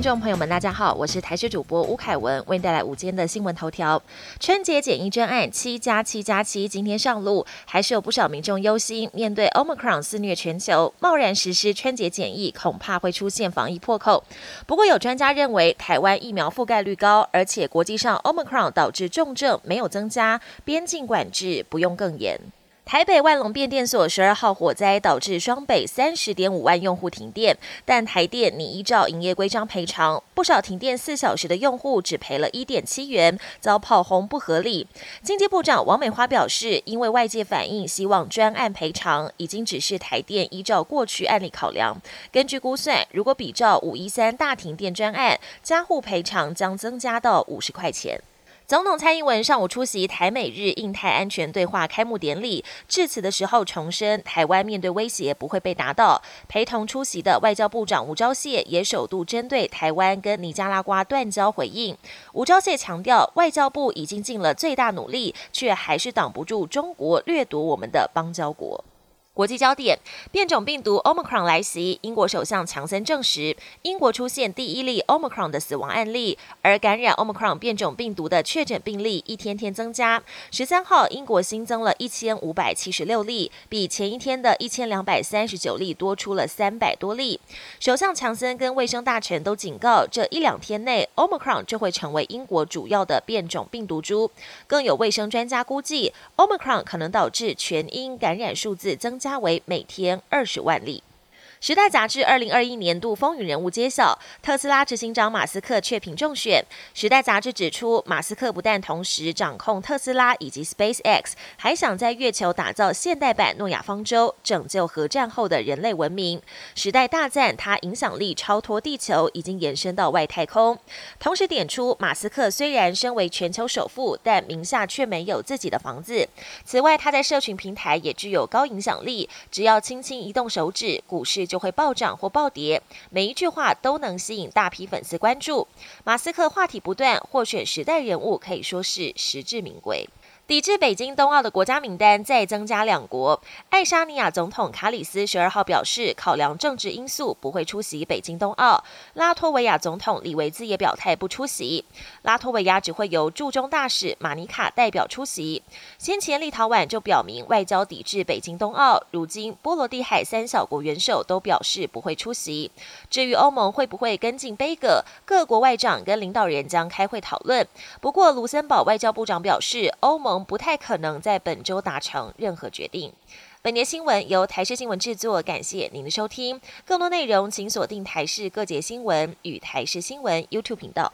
听众朋友们，大家好，我是台视主播吴凯文，为您带来午间的新闻头条。春节检疫专案七加七加七今天上路，还是有不少民众忧心，面对 Omicron 肆虐全球，贸然实施春节检疫，恐怕会出现防疫破口。不过有专家认为，台湾疫苗覆盖率高，而且国际上 Omicron 导致重症没有增加，边境管制不用更严。台北万隆变电所十二号火灾导致双北三十点五万用户停电，但台电拟依照营业规章赔偿，不少停电四小时的用户只赔了一点七元，遭炮轰不合理。经济部长王美花表示，因为外界反映希望专案赔偿，已经指示台电依照过去案例考量。根据估算，如果比照五一三大停电专案，加户赔偿将增加到五十块钱。总统蔡英文上午出席台美日印太安全对话开幕典礼，致辞的时候重申，台湾面对威胁不会被打倒。陪同出席的外交部长吴钊燮也首度针对台湾跟尼加拉瓜断交回应。吴钊燮强调，外交部已经尽了最大努力，却还是挡不住中国掠夺我们的邦交国。国际焦点：变种病毒 Omicron 来袭，英国首相强森证实，英国出现第一例 Omicron 的死亡案例，而感染 Omicron 变种病毒的确诊病例一天天增加。十三号，英国新增了一千五百七十六例，比前一天的一千两百三十九例多出了三百多例。首相强森跟卫生大臣都警告，这一两天内 Omicron 就会成为英国主要的变种病毒株。更有卫生专家估计，Omicron 可能导致全英感染数字增加。为每天二十万例。时代杂志二零二一年度风云人物揭晓，特斯拉执行长马斯克却评中选。时代杂志指出，马斯克不但同时掌控特斯拉以及 SpaceX，还想在月球打造现代版诺亚方舟，拯救核战后的人类文明。时代大赞他影响力超脱地球，已经延伸到外太空。同时点出，马斯克虽然身为全球首富，但名下却没有自己的房子。此外，他在社群平台也具有高影响力，只要轻轻一动手指，股市。就会暴涨或暴跌，每一句话都能吸引大批粉丝关注。马斯克话题不断，获选时代人物可以说是实至名归。抵制北京冬奥的国家名单再增加两国。爱沙尼亚总统卡里斯十二号表示，考量政治因素不会出席北京冬奥。拉脱维亚总统里维兹也表态不出席。拉脱维亚只会由驻中大使马尼卡代表出席。先前立陶宛就表明外交抵制北京冬奥，如今波罗的海三小国元首都表示不会出席。至于欧盟会不会跟进杯葛，各国外长跟领导人将开会讨论。不过卢森堡外交部长表示，欧盟。不太可能在本周达成任何决定。本节新闻由台视新闻制作，感谢您的收听。更多内容请锁定台视各节新闻与台视新闻 YouTube 频道。